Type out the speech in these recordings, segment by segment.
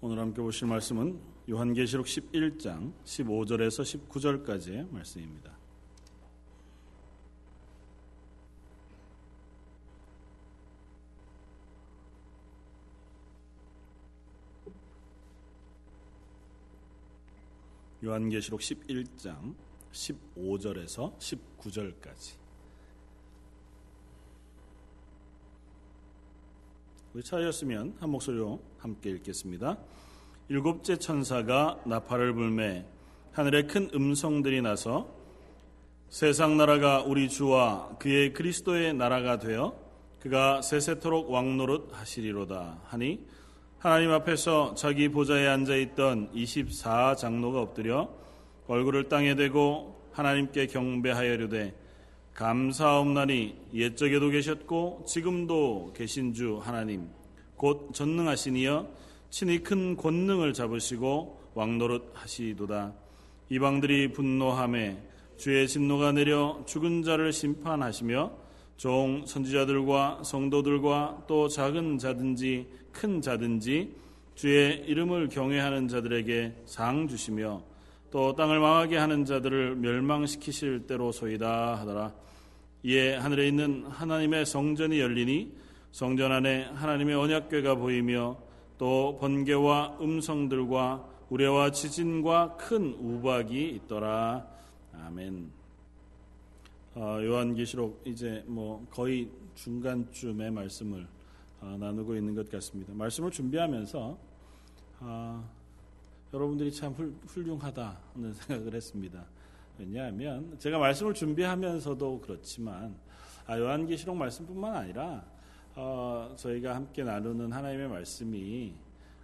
오늘 함께 보실 말씀은 요한계시록 11장 15절에서 19절까지의 말씀입니다. 요한계시록 11장 15절에서 19절까지 우리 차였으면 한 목소리로 함께 읽겠습니다. 일곱째 천사가 나팔을 불매 하늘에 큰 음성들이 나서 세상 나라가 우리 주와 그의 그리스도의 나라가 되어 그가 세세토록 왕노릇 하시리로다 하니 하나님 앞에서 자기 보좌에 앉아 있던 24 장로가 엎드려 얼굴을 땅에 대고 하나님께 경배하여려되 감사옵나니 옛적에도 계셨고 지금도 계신 주 하나님 곧 전능하시니여 친히 큰 권능을 잡으시고 왕노릇 하시도다 이방들이 분노함에 주의 진노가 내려 죽은 자를 심판하시며 종 선지자들과 성도들과 또 작은 자든지 큰 자든지 주의 이름을 경외하는 자들에게 상 주시며 또 땅을 망하게 하는 자들을 멸망시키실 때로 소이다 하더라. 이에 하늘에 있는 하나님의 성전이 열리니 성전 안에 하나님의 언약궤가 보이며 또 번개와 음성들과 우레와 지진과 큰 우박이 있더라. 아멘. 어, 요한계시록 이제 뭐 거의 중간쯤의 말씀을 어, 나누고 있는 것 같습니다. 말씀을 준비하면서 어, 여러분들이 참 훌, 륭하다는 생각을 했습니다. 왜냐하면 제가 말씀을 준비하면서도 그렇지만 아, 요한계시록 말씀뿐만 아니라 어, 저희가 함께 나누는 하나님의 말씀이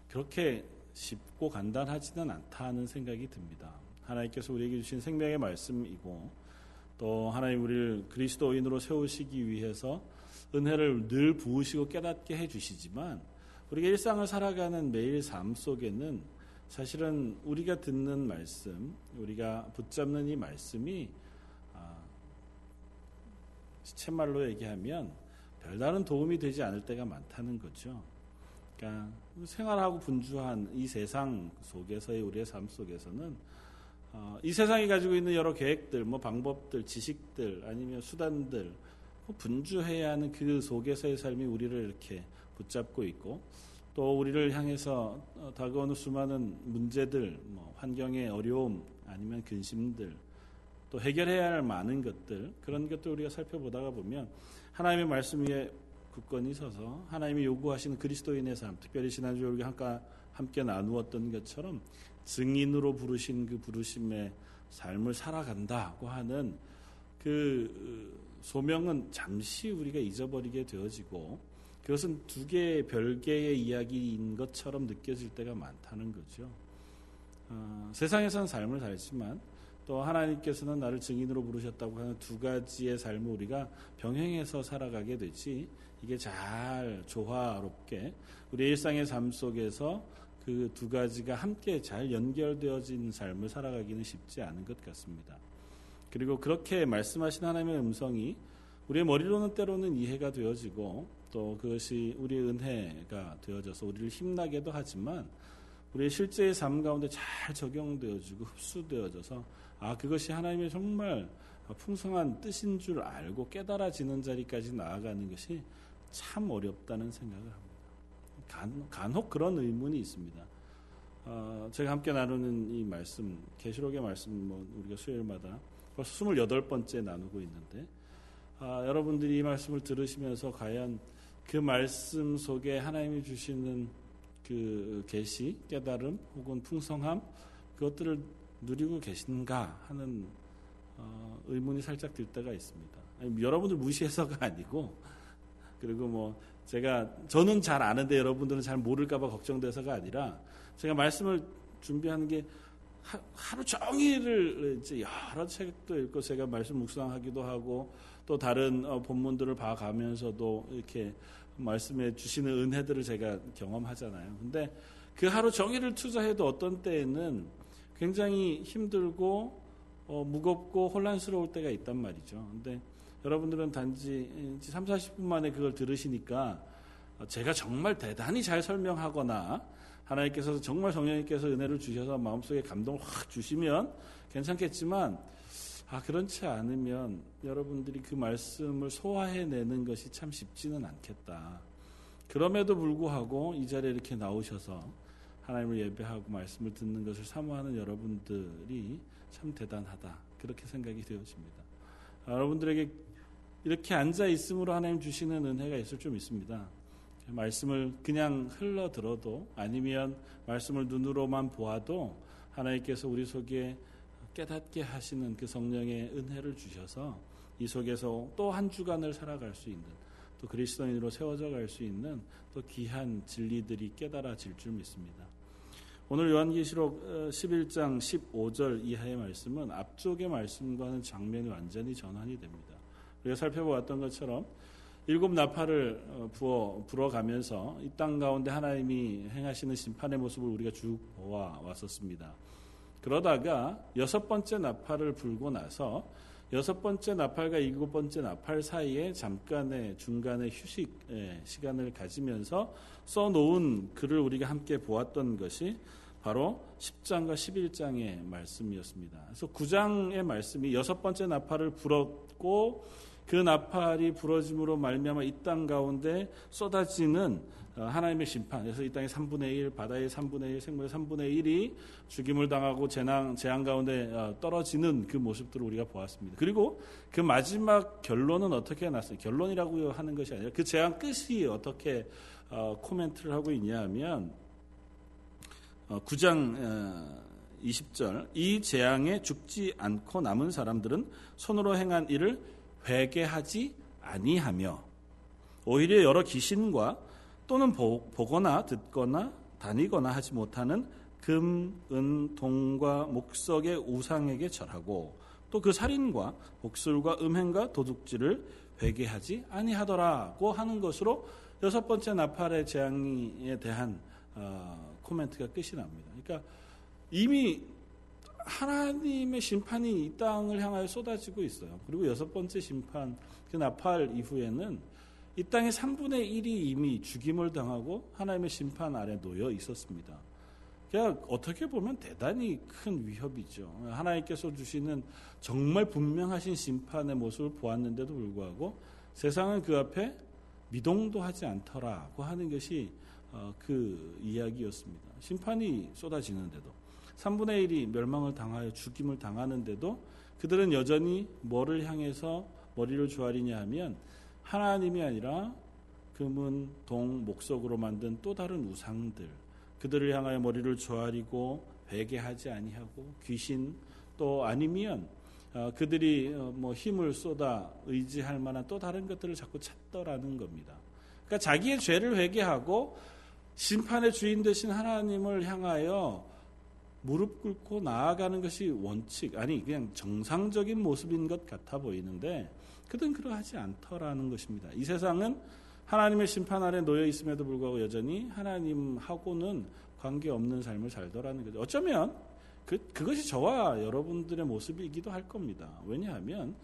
그렇게 쉽고 간단하지는 않다는 생각이 듭니다. 하나님께서 우리에게 주신 생명의 말씀이고 또 하나님 우리를 그리스도인으로 세우시기 위해서 은혜를 늘 부으시고 깨닫게 해주시지만 우리가 일상을 살아가는 매일 삶 속에는 사실은 우리가 듣는 말씀, 우리가 붙잡는 이 말씀이 아, 시체말로 얘기하면 별다른 도움이 되지 않을 때가 많다는 거죠. 그러니까 생활하고 분주한 이 세상 속에서의 우리의 삶 속에서는 어, 이 세상이 가지고 있는 여러 계획들, 뭐 방법들, 지식들 아니면 수단들 분주해야 하는 그 속에서의 삶이 우리를 이렇게 붙잡고 있고 또 우리를 향해서 어, 다가오는 수많은 문제들, 뭐 환경의 어려움 아니면 근심들 또 해결해야 할 많은 것들 그런 것들 우리가 살펴보다가 보면 하나님의 말씀 위에 굳건히 서서 하나님이 요구하시는 그리스도인의 삶, 특별히 지난주에 우리가 함께 나누었던 것처럼 증인으로 부르신 그 부르심의 삶을 살아간다고 하는 그 소명은 잠시 우리가 잊어버리게 되어지고 그것은 두 개의 별개의 이야기인 것처럼 느껴질 때가 많다는 거죠. 어, 세상에서는 삶을 살지만 또 하나님께서는 나를 증인으로 부르셨다고 하는 두 가지의 삶을 우리가 병행해서 살아가게 되지 이게 잘 조화롭게 우리 일상의 삶 속에서 그 두 가지가 함께 잘 연결되어진 삶을 살아가기는 쉽지 않은 것 같습니다. 그리고 그렇게 말씀하신 하나님의 음성이 우리의 머리로는 때로는 이해가 되어지고 또 그것이 우리의 은혜가 되어져서 우리를 힘나게도 하지만 우리의 실제의 삶 가운데 잘 적용되어지고 흡수되어져서 아 그것이 하나님의 정말 풍성한 뜻인 줄 알고 깨달아지는 자리까지 나아가는 것이 참 어렵다는 생각을 합니다. 간, 간혹 그런 의문이 있습니다. 어, 제가 함께 나누는 이 말씀, 계시록의 말씀, 뭐 우리가 수요일마다 벌써 28번째 나누고 있는데, 아, 여러분들이 이 말씀을 들으시면서 과연 그 말씀 속에 하나님이 주시는 그 계시, 깨달음 혹은 풍성함 그것들을 누리고 계신가 하는 어, 의문이 살짝 들 때가 있습니다. 아니, 여러분들 무시해서가 아니고 그리고 뭐 제가 저는 잘 아는데 여러분들은 잘 모를까봐 걱정돼서가 아니라 제가 말씀을 준비하는 게 하루 종일을 이제 여러 책도 읽고 제가 말씀 묵상하기도 하고 또 다른 어, 본문들을 봐가면서도 이렇게 말씀해 주시는 은혜들을 제가 경험하잖아요. 근데 그 하루 종일을 투자해도 어떤 때에는 굉장히 힘들고 어, 무겁고 혼란스러울 때가 있단 말이죠. 근데 여러분들은 단지 3, 40분 만에 그걸 들으시니까 제가 정말 대단히 잘 설명하거나 하나님께서 정말 성령님께서 은혜를 주셔서 마음속에 감동을 확 주시면 괜찮겠지만 아 그렇지 않으면 여러분들이 그 말씀을 소화해내는 것이 참 쉽지는 않겠다. 그럼에도 불구하고 이 자리에 이렇게 나오셔서 하나님을 예배하고 말씀을 듣는 것을 사모하는 여러분들이 참 대단하다. 그렇게 생각이 되어집니다. 아, 여러분들에게 이렇게 앉아 있음으로 하나님 주시는 은혜가 있을 좀 있습니다. 말씀을 그냥 흘러 들어도 아니면 말씀을 눈으로만 보아도 하나님께서 우리 속에 깨닫게 하시는 그 성령의 은혜를 주셔서 이 속에서 또 한 주간을 살아갈 수 있는 또 그리스도인으로 세워져 갈 수 있는 또 귀한 진리들이 깨달아질 줄 믿습니다. 오늘 요한계시록 11장 어, 15절 이하의 말씀은 앞쪽의 말씀과는 장면이 완전히 전환이 됩니다. 우리가 살펴보았던 것처럼 일곱 나팔을 어, 부어 불어가면서 이 땅 가운데 하나님이 행하시는 심판의 모습을 우리가 쭉 보아 왔었습니다. 그러다가 여섯 번째 나팔을 불고 나서 여섯 번째 나팔과 일곱 번째 나팔 사이에 잠깐의 중간의 휴식 시간을 가지면서 써놓은 글을 우리가 함께 보았던 것이 바로 10장과 11장의 말씀이었습니다. 그래서 9장의 말씀이 여섯 번째 나팔을 불었고 그 나팔이 부러짐으로 말미암아 이 땅 가운데 쏟아지는 어, 하나님의 심판. 그래서 이 땅의 3분의 1, 바다의 3분의 1, 생물의 3분의 1이 죽임을 당하고 재앙, 재앙 가운데 어, 떨어지는 그 모습들을 우리가 보았습니다. 그리고 그 마지막 결론은 어떻게 났어요? 결론이라고 하는 것이 아니라 그 재앙 끝이 어떻게 어, 코멘트를 하고 있냐 하면 9장 20절 이 재앙에 죽지 않고 남은 사람들은 손으로 행한 일을 회개하지 아니하며 오히려 여러 귀신과 또는 보거나 듣거나 다니거나 하지 못하는 금, 은, 동과 목석의 우상에게 절하고 또 그 살인과 복술과 음행과 도둑질을 회개하지 아니하더라고 하는 것으로 여섯 번째 나팔의 재앙에 대한 어, 코멘트가 끝이 납니다. 그러니까 이미 하나님의 심판이 이 땅을 향하여 쏟아지고 있어요. 그리고 여섯 번째 심판, 그 나팔 이후에는 이 땅의 3분의 1이 이미 죽임을 당하고 하나님의 심판 아래 놓여 있었습니다. 그냥 어떻게 보면 대단히 큰 위협이죠. 하나님께서 주시는 정말 분명하신 심판의 모습을 보았는데도 불구하고 세상은 그 앞에 미동도 하지 않더라고 하는 것이 어, 그 이야기였습니다. 심판이 쏟아지는데도. 3분의 1이 멸망을 당하여 죽임을 당하는데도 그들은 여전히 뭐를 향해서 머리를 조아리냐 하면 하나님이 아니라 금은 동 목석으로 만든 또 다른 우상들 그들을 향하여 머리를 조아리고 회개하지 아니하고 귀신 또 아니면 어, 그들이 어, 뭐 힘을 쏟아 의지할 만한 또 다른 것들을 자꾸 찾더라는 겁니다. 그러니까 자기의 죄를 회개하고 심판의 주인 되신 하나님을 향하여 무릎 꿇고 나아가는 것이 원칙, 아니, 그냥 정상적인 모습인 것 같아 보이는데, 그든 그러하지 않더라는 것입니다. 이 세상은 하나님의 심판 아래 놓여 있음에도 불구하고 여전히 하나님하고는 관계없는 삶을 살더라는 거죠. 어쩌면 그, 그것이 저와 여러분들의 모습이기도 할 겁니다. 왜냐하면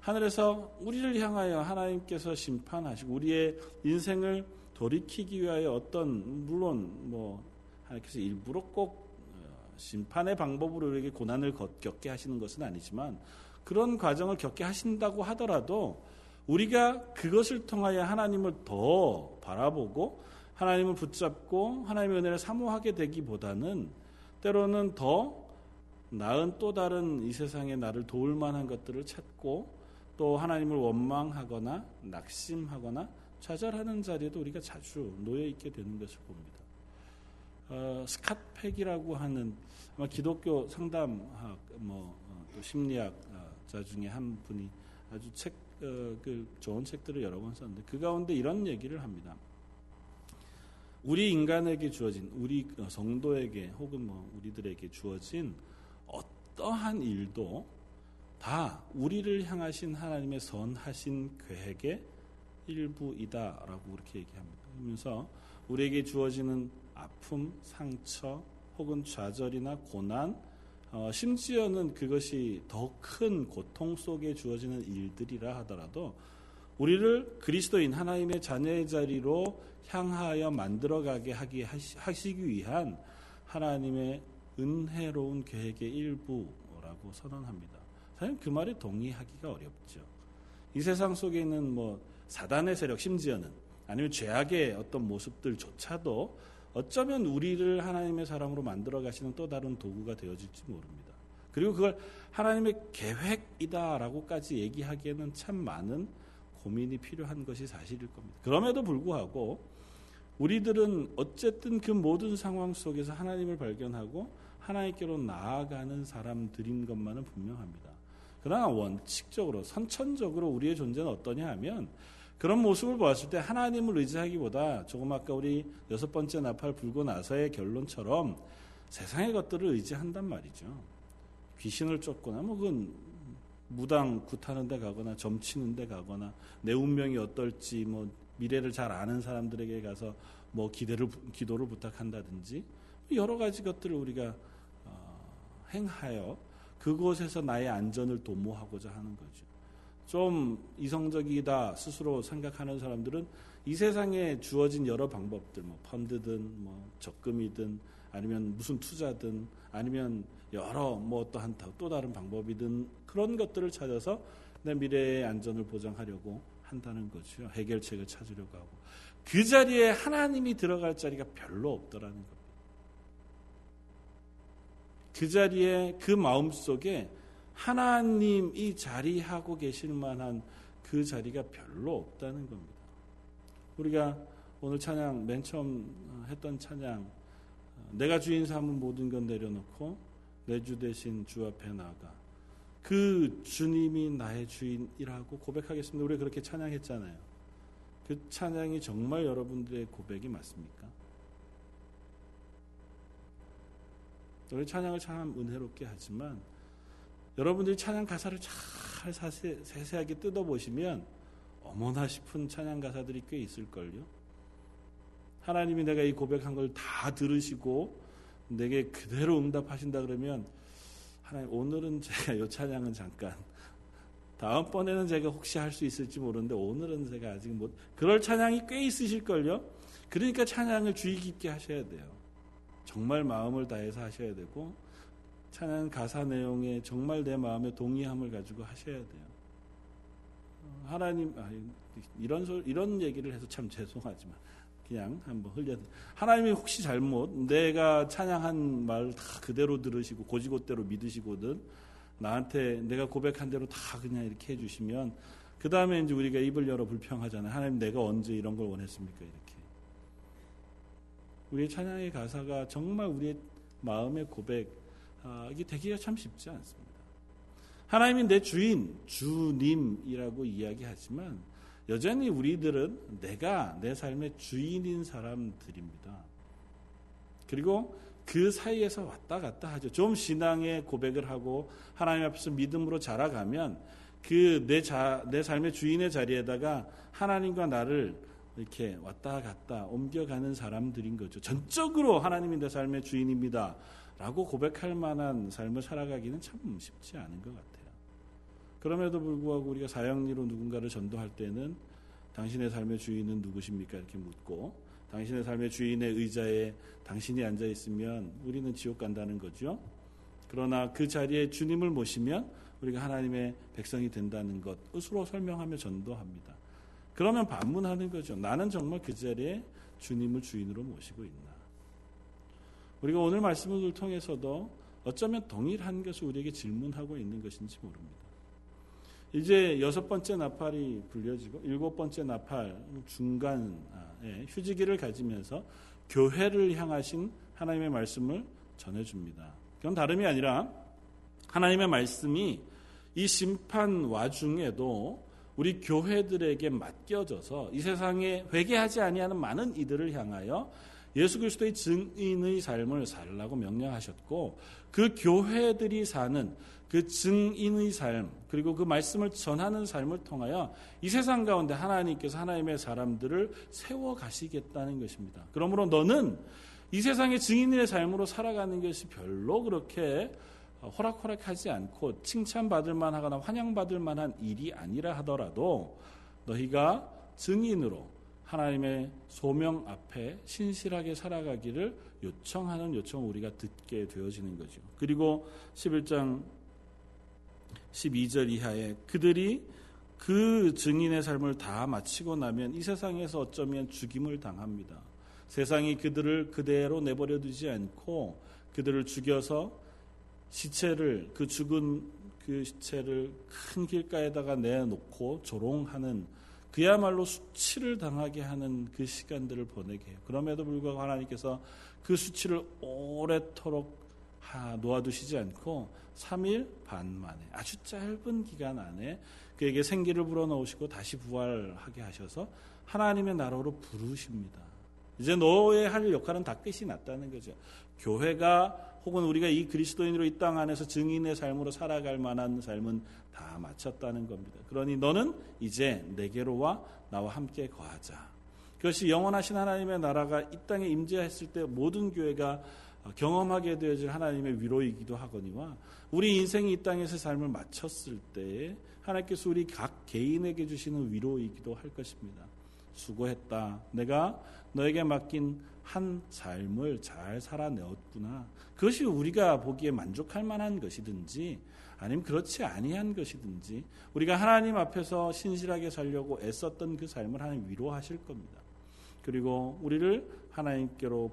하늘에서 우리를 향하여 하나님께서 심판하시고 우리의 인생을 돌이키기 위하여 어떤 물론 뭐 하나님께서 일부러 꼭 심판의 방법으로 우리에게 고난을 겪게 하시는 것은 아니지만 그런 과정을 겪게 하신다고 하더라도 우리가 그것을 통하여 하나님을 더 바라보고 하나님을 붙잡고 하나님의 은혜를 사모하게 되기보다는 때로는 더 나은 또 다른 이 세상에 나를 도울 만한 것들을 찾고 또 하나님을 원망하거나 낙심하거나 좌절하는 자리에도 우리가 자주 놓여 있게 되는 것을 봅니다. 어, 스캇팩이라고 하는 아마 기독교 상담학 뭐또 어, 심리학자 중에 한 분이 아주 책 어, 그 좋은 책들을 여러 권 썼는데 그 가운데 이런 얘기를 합니다. 우리 인간에게 주어진 우리 어, 성도에게 혹은 뭐 우리들에게 주어진 어떠한 일도 다 우리를 향하신 하나님의 선하신 계획의 일부이다라고 그렇게 얘기합니다. 그러면서 우리에게 주어지는 아픔, 상처, 혹은 좌절이나 고난, 어, 심지어는 그것이 더 큰 고통 속에 주어지는 일들이라 하더라도 우리를 그리스도인 하나님의 자녀의 자리로 향하여 만들어가게 하기 하시기 위한 하나님의 은혜로운 계획의 일부라고 선언합니다. 사실 그 말에 동의하기가 어렵죠. 이 세상 속에 있는 뭐 사단의 세력 심지어는 아니면 죄악의 어떤 모습들조차도 어쩌면 우리를 하나님의 사람으로 만들어 가시는 또 다른 도구가 되어질지 모릅니다. 그리고 그걸 하나님의 계획이다라고까지 얘기하기에는 참 많은 고민이 필요한 것이 사실일 겁니다. 그럼에도 불구하고 우리들은 어쨌든 그 모든 상황 속에서 하나님을 발견하고 하나님께로 나아가는 사람들인 것만은 분명합니다. 그러나 원칙적으로 선천적으로 우리의 존재는 어떠냐 하면 그런 모습을 보았을 때 하나님을 의지하기보다 조금 아까 우리 여섯 번째 나팔 불고 나서의 결론처럼 세상의 것들을 의지한단 말이죠. 귀신을 쫓거나 뭐 그건 무당 굿하는 데 가거나 점치는 데 가거나 내 운명이 어떨지 뭐 미래를 잘 아는 사람들에게 가서 뭐 기대를 기도를 부탁한다든지 여러 가지 것들을 우리가 어, 행하여 그곳에서 나의 안전을 도모하고자 하는 거죠. 좀 이성적이다 스스로 생각하는 사람들은 이 세상에 주어진 여러 방법들, 뭐 펀드든 뭐 적금이든 아니면 무슨 투자든 아니면 여러 뭐 어떠한 또 다른 방법이든 그런 것들을 찾아서 내 미래의 안전을 보장하려고 한다는 거죠. 해결책을 찾으려고 하고 그 자리에 하나님이 들어갈 자리가 별로 없더라는 겁니다. 그 자리에 그 마음 속에 하나님이 자리하고 계실 만한 그 자리가 별로 없다는 겁니다. 우리가 오늘 찬양 맨 처음 했던 찬양 내가 주인 삼은 모든 건 내려놓고 내 주 대신 주 앞에 나가 그 주님이 나의 주인이라고 고백하겠습니다. 우리 그렇게 찬양했잖아요. 그 찬양이 정말 여러분들의 고백이 맞습니까? 우리 찬양을 참 은혜롭게 하지만 여러분들이 찬양 가사를 잘 사세, 세세하게 뜯어보시면 어머나 싶은 찬양 가사들이 꽤 있을걸요. 하나님이 내가 이 고백한 걸 다 들으시고 내게 그대로 응답하신다 그러면 하나님 오늘은 제가 이 찬양은 잠깐 다음번에는 제가 혹시 할 수 있을지 모르는데 오늘은 제가 아직 못 그럴 찬양이 꽤 있으실걸요. 그러니까 찬양을 주의 깊게 하셔야 돼요. 정말 마음을 다해서 하셔야 되고 찬양 가사 내용에 정말 내 마음에 동의함을 가지고 하셔야 돼요. 어, 하나님 아, 이런 소, 이런 얘기를 해서 참 죄송하지만 그냥 한번 흘려. 하나님이 혹시 잘못 내가 찬양한 말 다 그대로 들으시고 고지고대로 믿으시거든 나한테 내가 고백한 대로 다 그냥 이렇게 해주시면 그 다음에 이제 우리가 입을 열어 불평하잖아요. 하나님 내가 언제 이런 걸 원했습니까? 이렇게. 우리의 찬양의 가사가 정말 우리의 마음의 고백 아, 이게 되기가 참 쉽지 않습니다. 하나님이 내 주인, 주님이라고 이야기하지만 여전히 우리들은 내가 내 삶의 주인인 사람들입니다. 그리고 그 사이에서 왔다 갔다 하죠. 좀 신앙의 고백을 하고 하나님 앞에서 믿음으로 자라가면 그내 내 삶의 주인의 자리에다가 하나님과 나를 이렇게 왔다 갔다 옮겨가는 사람들인 거죠. 전적으로 하나님이 내 삶의 주인입니다. 라고 고백할 만한 삶을 살아가기는 참 쉽지 않은 것 같아요. 그럼에도 불구하고 우리가 사형리로 누군가를 전도할 때는 당신의 삶의 주인은 누구십니까? 이렇게 묻고 당신의 삶의 주인의 의자에 당신이 앉아 있으면 우리는 지옥 간다는 거죠. 그러나 그 자리에 주님을 모시면 우리가 하나님의 백성이 된다는 것으로 설명하며 전도합니다. 그러면 반문하는 거죠. 나는 정말 그 자리에 주님을 주인으로 모시고 있나? 우리가 오늘 말씀을 통해서도 어쩌면 동일한 것을 우리에게 질문하고 있는 것인지 모릅니다. 이제 여섯 번째 나팔이 불려지고 일곱 번째 나팔 중간에 휴지기를 가지면서 교회를 향하신 하나님의 말씀을 전해줍니다. 그건 다름이 아니라 하나님의 말씀이 이 심판 와중에도 우리 교회들에게 맡겨져서 이 세상에 회개하지 아니하는 많은 이들을 향하여 예수 그리스도의 증인의 삶을 살라고 명령하셨고 그 교회들이 사는 그 증인의 삶 그리고 그 말씀을 전하는 삶을 통하여 이 세상 가운데 하나님께서 하나님의 사람들을 세워 가시겠다는 것입니다. 그러므로 너는 이 세상의 증인의 삶으로 살아가는 것이 별로 그렇게 호락호락하지 않고 칭찬받을 만하거나 환영받을 만한 일이 아니라 하더라도 너희가 증인으로 하나님의 소명 앞에 신실하게 살아가기를 요청하는 요청을 우리가 듣게 되어지는 거죠. 그리고 11장 12절 이하에 그들이 그 증인의 삶을 다 마치고 나면 이 세상에서 어쩌면 죽임을 당합니다. 세상이 그들을 그대로 내버려 두지 않고 그들을 죽여서 시체를 그 죽은 그 시체를 큰 길가에다가 내놓고 조롱하는 그야말로 수치를 당하게 하는 그 시간들을 보내게 해요. 그럼에도 불구하고 하나님께서 그 수치를 오래도록 놓아두시지 않고 3일 반 만에 아주 짧은 기간 안에 그에게 생기를 불어넣으시고 다시 부활하게 하셔서 하나님의 나라로 부르십니다. 이제 너의 할 역할은 다 끝이 났다는 거죠. 교회가 혹은 우리가 이 그리스도인으로 이 땅 안에서 증인의 삶으로 살아갈 만한 삶은 다 마쳤다는 겁니다. 그러니 너는 이제 내게로 와 나와 함께 거하자. 그것이 영원하신 하나님의 나라가 이 땅에 임재했을 때 모든 교회가 경험하게 되어질 하나님의 위로이기도 하거니와 우리 인생이 이 땅에서 삶을 마쳤을 때에 하나님께서 우리 각 개인에게 주시는 위로이기도 할 것입니다. 수고했다. 내가 너에게 맡긴 한 삶을 잘 살아내었구나. 그것이 우리가 보기에 만족할 만한 것이든지 아니면 그렇지 아니한 것이든지 우리가 하나님 앞에서 신실하게 살려고 애썼던 그 삶을 하나님 위로하실 겁니다. 그리고 우리를 하나님께로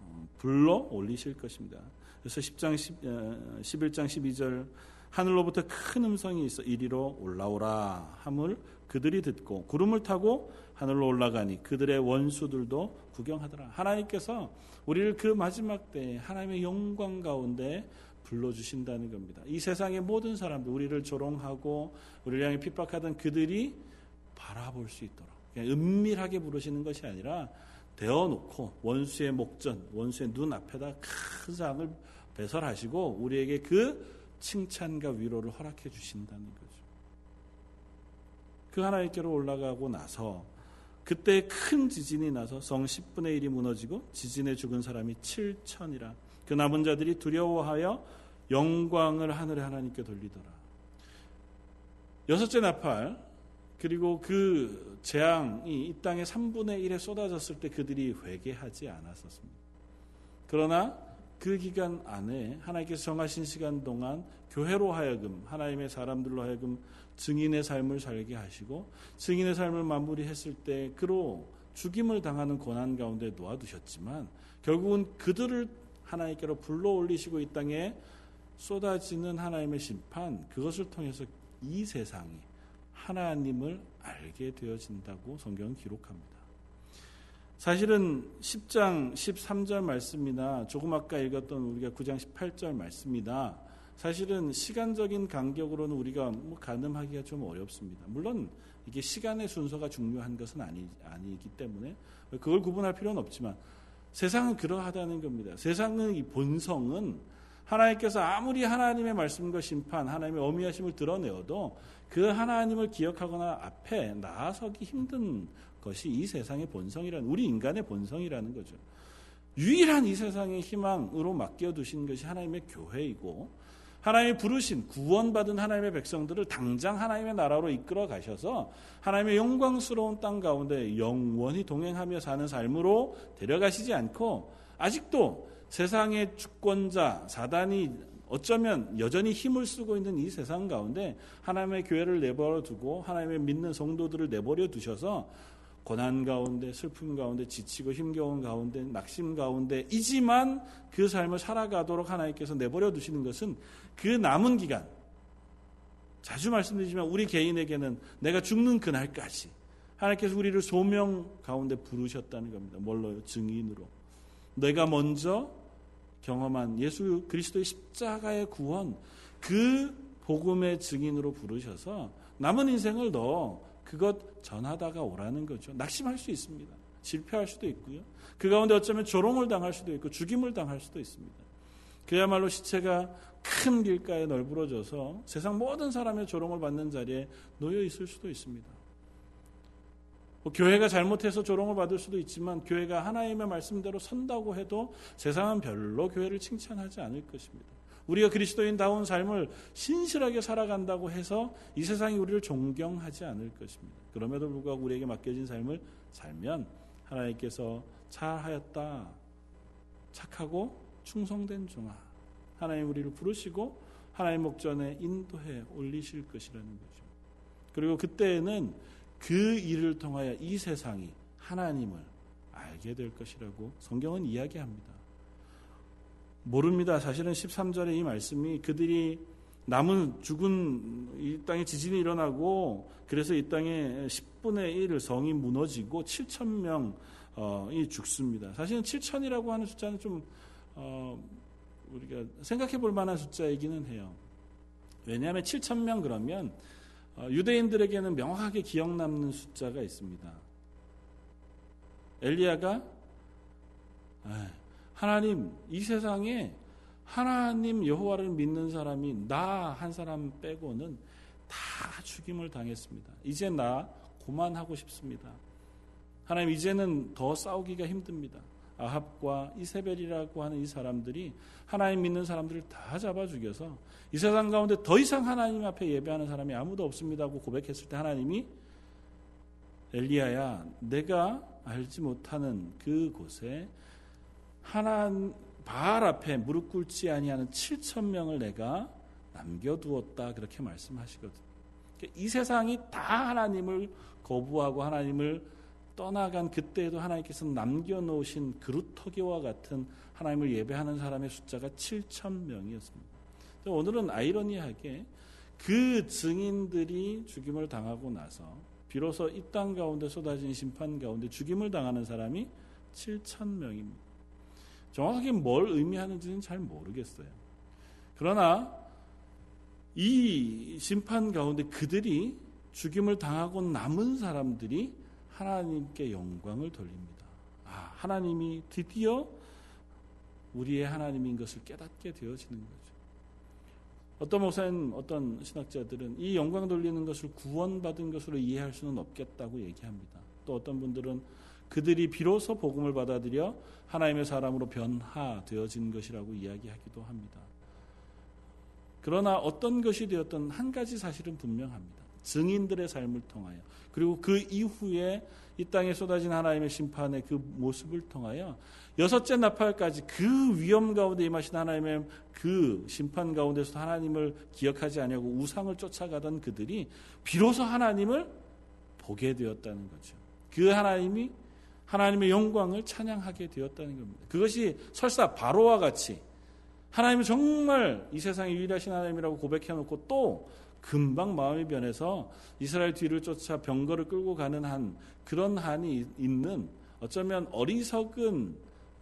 어, 불러 올리실 것입니다. 그래서 10장 10, 11장 12절 하늘로부터 큰 음성이 있어 이리로 올라오라 함을 그들이 듣고 구름을 타고 하늘로 올라가니 그들의 원수들도 구경하더라. 하나님께서 우리를 그 마지막 때에 하나님의 영광 가운데 불러주신다는 겁니다. 이 세상의 모든 사람들, 우리를 조롱하고 우리를 향해 핍박하던 그들이 바라볼 수 있도록 은밀하게 부르시는 것이 아니라 대어놓고 원수의 목전, 원수의 눈 앞에다 큰 상을 배설하시고 우리에게 그 칭찬과 위로를 허락해 주신다는 거죠. 그 하나님께로 올라가고 나서 그때 큰 지진이 나서 성 10분의 1이 무너지고 지진에 죽은 사람이 7천이라 그 남은 자들이 두려워하여 영광을 하늘의 하나님께 돌리더라. 여섯째 나팔 그리고 그 재앙이 이 땅의 3분의 1에 쏟아졌을 때 그들이 회개하지 않았었습니다. 그러나 그 기간 안에 하나님께서 정하신 시간 동안 교회로 하여금 하나님의 사람들로 하여금 증인의 삶을 살게 하시고 증인의 삶을 마무리했을 때 그로 죽임을 당하는 고난 가운데 놓아두셨지만 결국은 그들을 하나님께로 불러 올리시고 이 땅에 쏟아지는 하나님의 심판 그것을 통해서 이 세상이 하나님을 알게 되어진다고 성경은 기록합니다. 사실은 10장 13절 말씀이나 조금 아까 읽었던 우리가 9장 18절 말씀이나 사실은 시간적인 간격으로는 우리가 뭐 가늠하기가 좀 어렵습니다. 물론 이게 시간의 순서가 중요한 것은 아니, 아니기 때문에 그걸 구분할 필요는 없지만 세상은 그러하다는 겁니다. 세상은 이 본성은 하나님께서 아무리 하나님의 말씀과 심판, 하나님의 어미하심을 드러내어도 그 하나님을 기억하거나 앞에 나아서기 힘든 것이 이 세상의 본성이라는 우리 인간의 본성이라는 거죠. 유일한 이 세상의 희망으로 맡겨두신 것이 하나님의 교회이고 하나님이 부르신 구원받은 하나님의 백성들을 당장 하나님의 나라로 이끌어 가셔서 하나님의 영광스러운 땅 가운데 영원히 동행하며 사는 삶으로 데려가시지 않고 아직도 세상의 주권자 사단이 어쩌면 여전히 힘을 쓰고 있는 이 세상 가운데 하나님의 교회를 내버려 두고 하나님의 믿는 성도들을 내버려 두셔서 고난 가운데 슬픔 가운데 지치고 힘겨운 가운데 낙심 가운데 이지만 그 삶을 살아가도록 하나님께서 내버려 두시는 것은 그 남은 기간 자주 말씀드리지만 우리 개인에게는 내가 죽는 그날까지 하나님께서 우리를 소명 가운데 부르셨다는 겁니다. 뭘로요? 증인으로. 내가 먼저 경험한 예수 그리스도의 십자가의 구원 그 복음의 증인으로 부르셔서 남은 인생을 너 그것 전하다가 오라는 거죠. 낙심할 수 있습니다. 실패할 수도 있고요. 그 가운데 어쩌면 조롱을 당할 수도 있고 죽임을 당할 수도 있습니다. 그야말로 시체가 큰 길가에 널브러져서 세상 모든 사람의 조롱을 받는 자리에 놓여 있을 수도 있습니다. 뭐 교회가 잘못해서 조롱을 받을 수도 있지만 교회가 하나님의 말씀대로 선다고 해도 세상은 별로 교회를 칭찬하지 않을 것입니다. 우리가 그리스도인다운 삶을 신실하게 살아간다고 해서 이 세상이 우리를 존경하지 않을 것입니다. 그럼에도 불구하고 우리에게 맡겨진 삶을 살면 하나님께서 잘하였다. 착하고 충성된 종아. 하나님 우리를 부르시고 하나님 목전에 인도해 올리실 것이라는 거죠. 그리고 그때에는 그 일을 통하여 이 세상이 하나님을 알게 될 것이라고 성경은 이야기합니다. 모릅니다. 사실은 13절에 이 말씀이 그들이 남은 죽은 이 땅에 지진이 일어나고 그래서 이 땅에 10분의 1 성이 무너지고 7천 명이 죽습니다. 사실은 7천이라고 하는 숫자는 좀 어, 우리가 생각해 볼 만한 숫자이기는 해요. 왜냐하면 7천 명 그러면 어, 유대인들에게는 명확하게 기억 남는 숫자가 있습니다. 엘리야가 하나님 이 세상에 하나님 여호와를 믿는 사람이 나 한 사람 빼고는 다 죽임을 당했습니다. 이제 나 고만하고 싶습니다. 하나님 이제는 더 싸우기가 힘듭니다. 아합과 이세벨이라고 하는 이 사람들이 하나님 믿는 사람들을 다 잡아 죽여서 이 세상 가운데 더 이상 하나님 앞에 예배하는 사람이 아무도 없습니다고 고백했을 때 하나님이 엘리야야 내가 알지 못하는 그곳에 하나님 바알 앞에 무릎 꿇지 아니하는 7천 명을 내가 남겨두었다 그렇게 말씀하시거든요. 그러니까 이 세상이 다 하나님을 거부하고 하나님을 떠나간 그때에도 하나님께서 남겨놓으신 그루터기와 같은 하나님을 예배하는 사람의 숫자가 7천 명이었습니다. 오늘은 아이러니하게 그 증인들이 죽임을 당하고 나서 비로소 이 땅 가운데 쏟아진 심판 가운데 죽임을 당하는 사람이 7천 명입니다. 정확하게 뭘 의미하는지는 잘 모르겠어요. 그러나 이 심판 가운데 그들이 죽임을 당하고 남은 사람들이 하나님께 영광을 돌립니다. 아, 하나님이 드디어 우리의 하나님인 것을 깨닫게 되어지는 거죠. 어떤 목사님, 어떤 신학자들은 이 영광 돌리는 것을 구원받은 것으로 이해할 수는 없겠다고 얘기합니다. 또 어떤 분들은 그들이 비로소 복음을 받아들여 하나님의 사람으로 변화되어진 것이라고 이야기하기도 합니다. 그러나 어떤 것이 되었던 한 가지 사실은 분명합니다. 증인들의 삶을 통하여 그리고 그 이후에 이 땅에 쏟아진 하나님의 심판의 그 모습을 통하여 여섯째 나팔까지 그 위험 가운데 임하신 하나님의 그 심판 가운데서 하나님을 기억하지 아니하고 우상을 쫓아가던 그들이 비로소 하나님을 보게 되었다는 거죠. 그 하나님이 하나님의 영광을 찬양하게 되었다는 겁니다. 그것이 설사 바로와 같이 하나님은 정말 이 세상에 유일하신 하나님이라고 고백해 놓고 또 금방 마음이 변해서 이스라엘 뒤를 쫓아 병거를 끌고 가는 한 그런 한이 있는 어쩌면 어리석은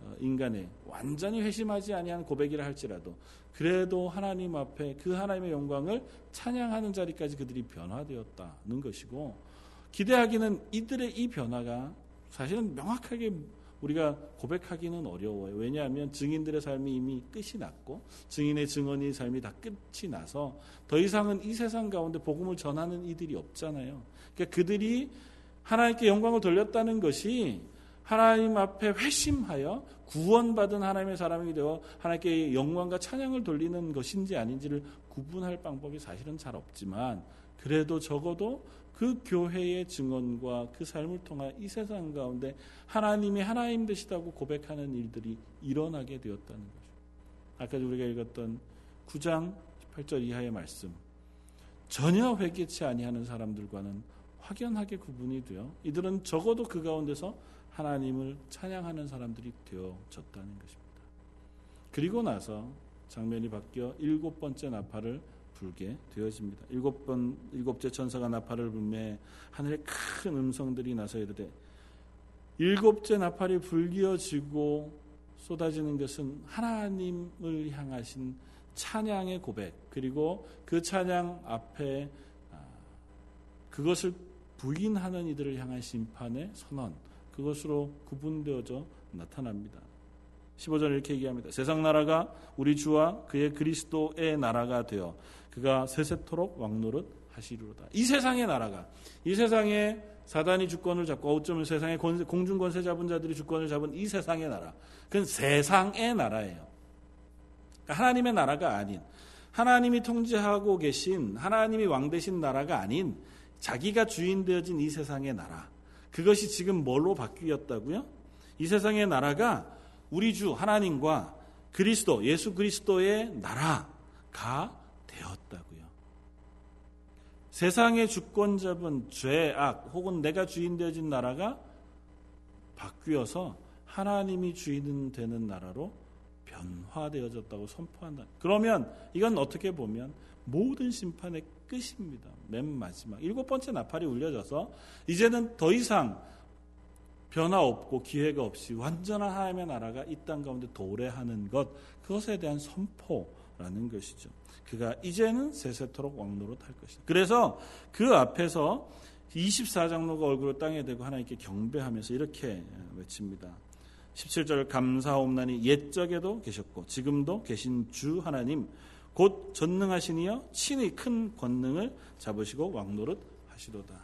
어, 인간의 완전히 회심하지 아니한 고백이라 할지라도 그래도 하나님 앞에 그 하나님의 영광을 찬양하는 자리까지 그들이 변화되었다는 것이고 기대하기는 이들의 이 변화가 사실은 명확하게 우리가 고백하기는 어려워요. 왜냐하면 증인들의 삶이 이미 끝이 났고 증인의 증언의 삶이 다 끝이 나서 더 이상은 이 세상 가운데 복음을 전하는 이들이 없잖아요. 그러니까 그들이 하나님께 영광을 돌렸다는 것이 하나님 앞에 회심하여 구원받은 하나님의 사람이 되어 하나님께 영광과 찬양을 돌리는 것인지 아닌지를 구분할 방법이 사실은 잘 없지만 그래도 적어도 그 교회의 증언과 그 삶을 통한 이 세상 가운데 하나님이 하나님 되시다고 고백하는 일들이 일어나게 되었다는 거죠. 아까 우리가 읽었던 9장 18절 이하의 말씀. 전혀 회개치 아니하는 사람들과는 확연하게 구분이 되어 이들은 적어도 그 가운데서 하나님을 찬양하는 사람들이 되어졌다는 것입니다. 그리고 나서 장면이 바뀌어 일곱 번째 나팔을 불게 되어집니다. 일곱 번 일곱째 천사가 나팔을 불매 하늘에 큰 음성들이 나서 이르되 일곱째 나팔이 불기어지고 쏟아지는 것은 하나님을 향하신 찬양의 고백 그리고 그 찬양 앞에 아, 그것을 부인하는 이들을 향한 심판의 선언 그것으로 구분되어져 나타납니다. 15절 이렇게 얘기합니다. 세상 나라가 우리 주와 그의 그리스도의 나라가 되어 그가 세세토록 왕노릇 하시리로다. 이 세상의 나라가 이 세상에 사단이 주권을 잡고 어쩌면 세상의 공중 권세 잡은 자들이 주권을 잡은 이 세상의 나라. 그건 세상의 나라예요. 하나님의 나라가 아닌 하나님이 통제하고 계신 하나님이 왕 되신 나라가 아닌 자기가 주인 되어진 이 세상의 나라. 그것이 지금 뭘로 바뀌었다고요? 이 세상의 나라가 우리 주 하나님과 그리스도 예수 그리스도의 나라가 되었다고요. 세상의 주권 잡은 죄, 악 혹은 내가 주인 되어진 나라가 바뀌어서 하나님이 주인 되는 나라로 변화되어졌다고 선포한다. 그러면 이건 어떻게 보면 모든 심판의 끝입니다. 맨 마지막 일곱 번째 나팔이 울려져서 이제는 더 이상 변화 없고 기회가 없이 완전한 하나님의 나라가 이 땅 가운데 도래하는 것 그것에 대한 선포라는 것이죠. 그가 이제는 세세토록 왕노릇 할 것이다. 그래서 그 앞에서 24장로가 얼굴을 땅에 대고 하나님께 경배하면서 이렇게 외칩니다. 17절 감사옵나니 옛적에도 계셨고 지금도 계신 주 하나님 곧 전능하시니여 친히 큰 권능을 잡으시고 왕노릇 하시도다.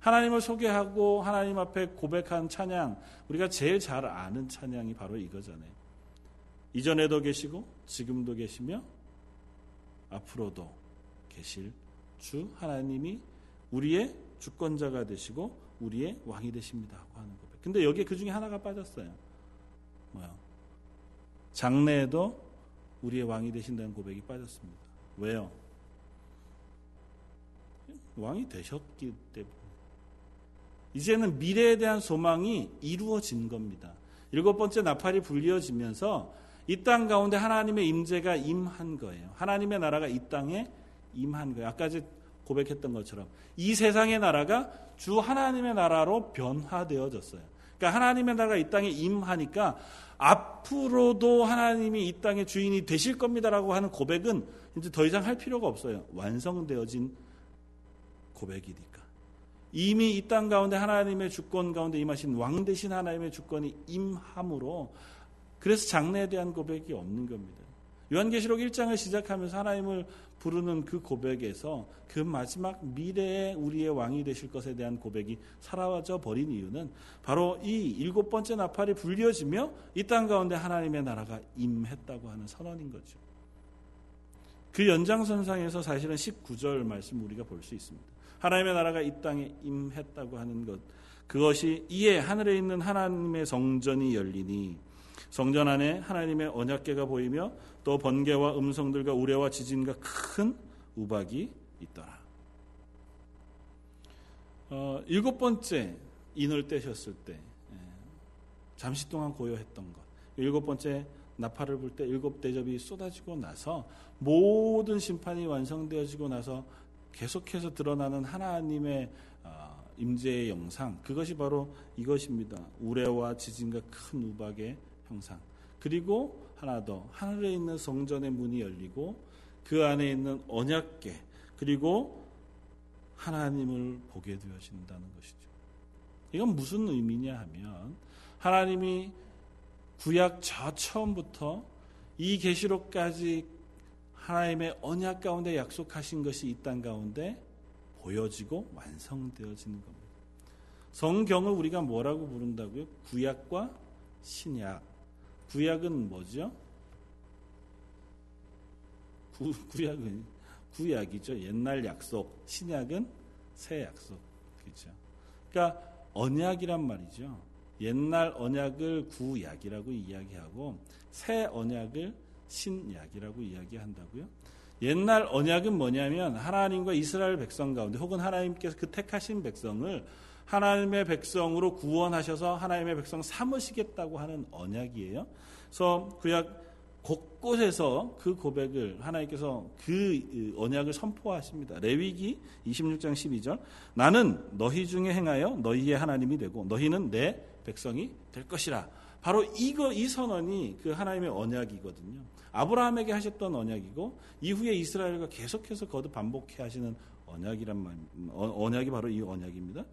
하나님을 소개하고 하나님 앞에 고백한 찬양 우리가 제일 잘 아는 찬양이 바로 이거잖아요. 이전에도 계시고 지금도 계시며 앞으로도 계실 주 하나님이 우리의 주권자가 되시고 우리의 왕이 되십니다 하고 하는 고백. 근데 여기에 그 중에 하나가 빠졌어요. 뭐요? 장래에도 우리의 왕이 되신다는 고백이 빠졌습니다. 왜요? 왕이 되셨기 때문에. 이제는 미래에 대한 소망이 이루어진 겁니다. 일곱 번째 나팔이 불리어지면서 이 땅 가운데 하나님의 임재가 임한 거예요. 하나님의 나라가 이 땅에 임한 거예요. 아까 고백했던 것처럼 이 세상의 나라가 주 하나님의 나라로 변화되어졌어요. 그러니까 하나님의 나라가 이 땅에 임하니까 앞으로도 하나님이 이 땅의 주인이 되실 겁니다라고 하는 고백은 이제 더 이상 할 필요가 없어요. 완성되어진 고백이니까. 이미 이 땅 가운데 하나님의 주권 가운데 임하신 왕 대신 하나님의 주권이 임함으로 그래서 장래에 대한 고백이 없는 겁니다. 요한계시록 1장을 시작하면서 하나님을 부르는 그 고백에서 그 마지막 미래에 우리의 왕이 되실 것에 대한 고백이 사라져 버린 이유는 바로 이 일곱 번째 나팔이 불려지며 이 땅 가운데 하나님의 나라가 임했다고 하는 선언인 거죠. 그 연장선상에서 사실은 19절 말씀 우리가 볼 수 있습니다. 하나님의 나라가 이 땅에 임했다고 하는 것. 그것이 이에 하늘에 있는 하나님의 성전이 열리니 성전 안에 하나님의 언약궤가 보이며 또 번개와 음성들과 우레와 지진과 큰 우박이 있더라. 어, 일곱 번째 인을 떼셨을 때 예, 잠시 동안 고요했던 것. 일곱 번째 나팔을 불 때 일곱 대접이 쏟아지고 나서 모든 심판이 완성되어지고 나서 계속해서 드러나는 하나님의 어, 임재의 영상 그것이 바로 이것입니다. 우레와 지진과 큰 우박의 형상. 그리고 하나 더 하늘에 있는 성전의 문이 열리고 그 안에 있는 언약계 그리고 하나님을 보게 되어진다는 것이죠. 이건 무슨 의미냐 하면 하나님이 구약 저 처음부터 이 계시록까지 하나님의 언약 가운데 약속하신 것이 이 땅 가운데 보여지고 완성되어지는 겁니다. 성경을 우리가 뭐라고 부른다고요? 구약과 신약. 구약은 뭐죠? 구, 구약은 구약이죠. 옛날 약속. 신약은 새 약속. 그렇죠. 그러니까 언약이란 말이죠. 옛날 언약을 구약이라고 이야기하고 새 언약을 신약이라고 이야기한다고요. 옛날 언약은 뭐냐면 하나님과 이스라엘 백성 가운데 혹은 하나님께서 그 택하신 백성을 하나님의 백성으로 구원하셔서 하나님의 백성 삼으시겠다고 하는 언약이에요. 그래서 구약 곳곳에서 그 고백을 하나님께서 그 언약을 선포하십니다. 레위기 26장 12절 나는 너희 중에 행하여 너희의 하나님이 되고 너희는 내 백성이 될 것이라. 바로 이거 이 선언이 그 하나님의 언약이거든요. 아브라함에게 하셨던 언약이고 이후에 이스라엘과 계속해서 거듭 반복해 하시는 언약이란 말 어, 언약이 바로 이 언약입니다.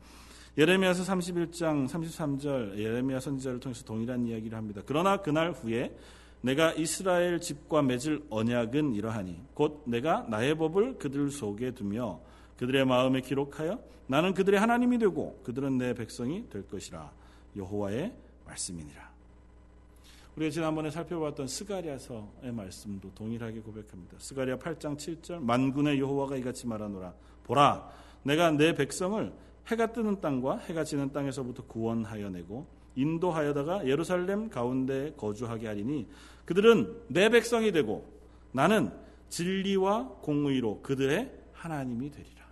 예레미야서 31장 33절 예레미야 선지자를 통해서 동일한 이야기를 합니다. 그러나 그날 후에 내가 이스라엘 집과 맺을 언약은 이러하니 곧 내가 나의 법을 그들 속에 두며 그들의 마음에 기록하여 나는 그들의 하나님이 되고 그들은 내 백성이 될 것이라 여호와의 말씀이니라. 우리가 지난번에 살펴봤던 스가랴서의 말씀도 동일하게 고백합니다. 스가랴 8장 7절 만군의 여호와가 이같이 말하노라 보라 내가 내 백성을 해가 뜨는 땅과 해가 지는 땅에서부터 구원하여 내고 인도하여다가 예루살렘 가운데 거주하게 하리니 그들은 내 백성이 되고 나는 진리와 공의로 그들의 하나님이 되리라.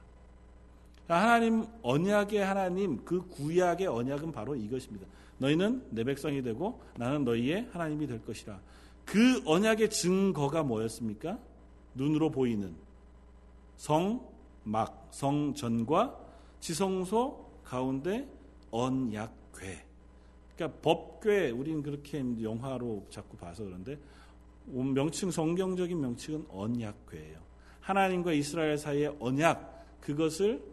하나님 언약의 하나님 그 구약의 언약은 바로 이것입니다. 너희는 내 백성이 되고 나는 너희의 하나님이 될 것이라. 그 언약의 증거가 뭐였습니까? 눈으로 보이는 성 막, 성전과 지성소 가운데 언약궤. 그러니까 법궤 우리는 그렇게 영화로 자꾸 봐서 그런데 명칭 성경적인 명칭은 언약궤예요. 하나님과 이스라엘 사이의 언약 그것을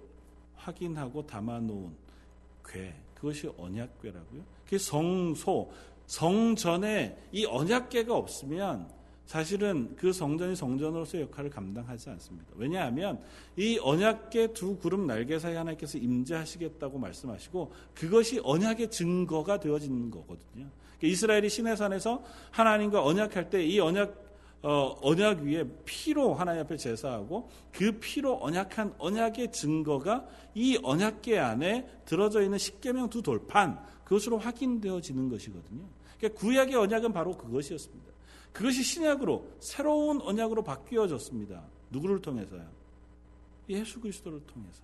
확인하고 담아놓은 궤 그것이 언약궤라고요. 그 성소 성전에 이 언약궤가 없으면 사실은 그 성전이 성전으로서 역할을 감당하지 않습니다. 왜냐하면 이 언약계 두 구름 날개 사이 하나님께서 임재하시겠다고 말씀하시고 그것이 언약의 증거가 되어지는 거거든요. 그러니까 이스라엘이 시내산에서 하나님과 언약할 때 이 언약 어, 언약 위에 피로 하나님 앞에 제사하고 그 피로 언약한 언약의 증거가 이 언약계 안에 들어져 있는 십계명 두 돌판 그것으로 확인되어지는 것이거든요. 그러니까 구약의 언약은 바로 그것이었습니다. 그것이 신약으로 새로운 언약으로 바뀌어졌습니다. 누구를 통해서요? 예수 그리스도를 통해서.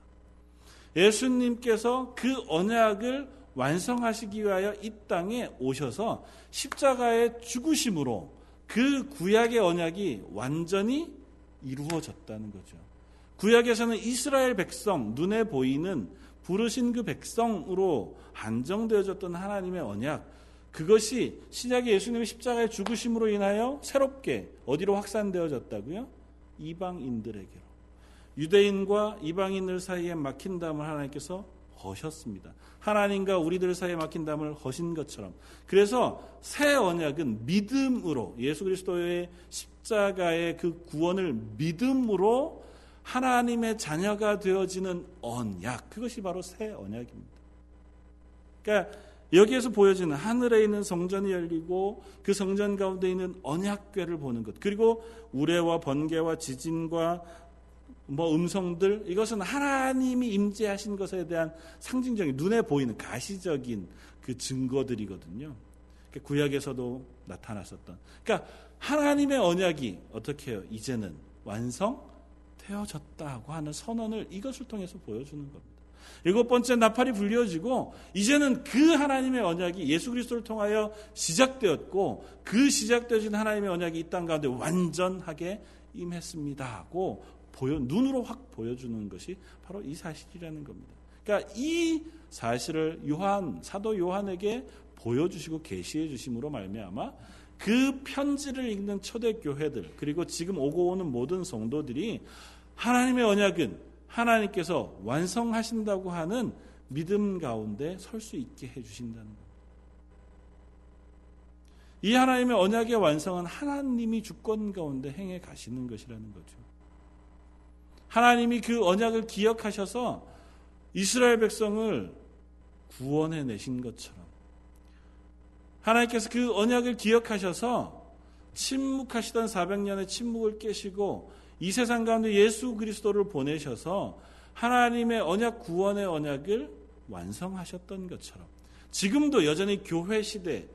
예수님께서 그 언약을 완성하시기 위하여 이 땅에 오셔서 십자가의 죽으심으로 그 구약의 언약이 완전히 이루어졌다는 거죠. 구약에서는 이스라엘 백성, 눈에 보이는 부르신 그 백성으로 한정되어졌던 하나님의 언약, 그것이 신약의 예수님의 십자가의 죽으심으로 인하여 새롭게 어디로 확산되어졌다고요? 이방인들에게로. 유대인과 이방인들 사이에 막힌 담을 하나님께서 허셨습니다. 하나님과 우리들 사이에 막힌 담을 허신 것처럼. 그래서 새 언약은 믿음으로 예수 그리스도의 십자가의 그 구원을 믿음으로 하나님의 자녀가 되어지는 언약. 그것이 바로 새 언약입니다. 그러니까 여기에서 보여지는 하늘에 있는 성전이 열리고 그 성전 가운데 있는 언약궤를 보는 것. 그리고 우레와 번개와 지진과 뭐 음성들 이것은 하나님이 임재하신 것에 대한 상징적인 눈에 보이는 가시적인 그 증거들이거든요. 그러니까 구약에서도 나타났었던. 그러니까 하나님의 언약이 어떻게 해요? 이제는 완성 되어졌다고 하는 선언을 이것을 통해서 보여주는 겁니다. 일곱 번째 나팔이 불려지고 이제는 그 하나님의 언약이 예수 그리스도를 통하여 시작되었고 그 시작되어진 하나님의 언약이 이 땅 가운데 완전하게 임했습니다고 보여 눈으로 확 보여주는 것이 바로 이 사실이라는 겁니다. 그러니까 이 사실을 요한 사도 요한에게 보여주시고 계시해 주심으로 말미암아 그 편지를 읽는 초대 교회들 그리고 지금 오고 오는 모든 성도들이 하나님의 언약은 하나님께서 완성하신다고 하는 믿음 가운데 설 수 있게 해주신다는 것. 이 하나님의 언약의 완성은 하나님이 주권 가운데 행해 가시는 것이라는 거죠. 하나님이 그 언약을 기억하셔서 이스라엘 백성을 구원해 내신 것처럼 하나님께서 그 언약을 기억하셔서 침묵하시던 400년의 침묵을 깨시고 이 세상 가운데 예수 그리스도를 보내셔서 하나님의 언약 구원의 언약을 완성하셨던 것처럼 지금도 여전히 교회 시대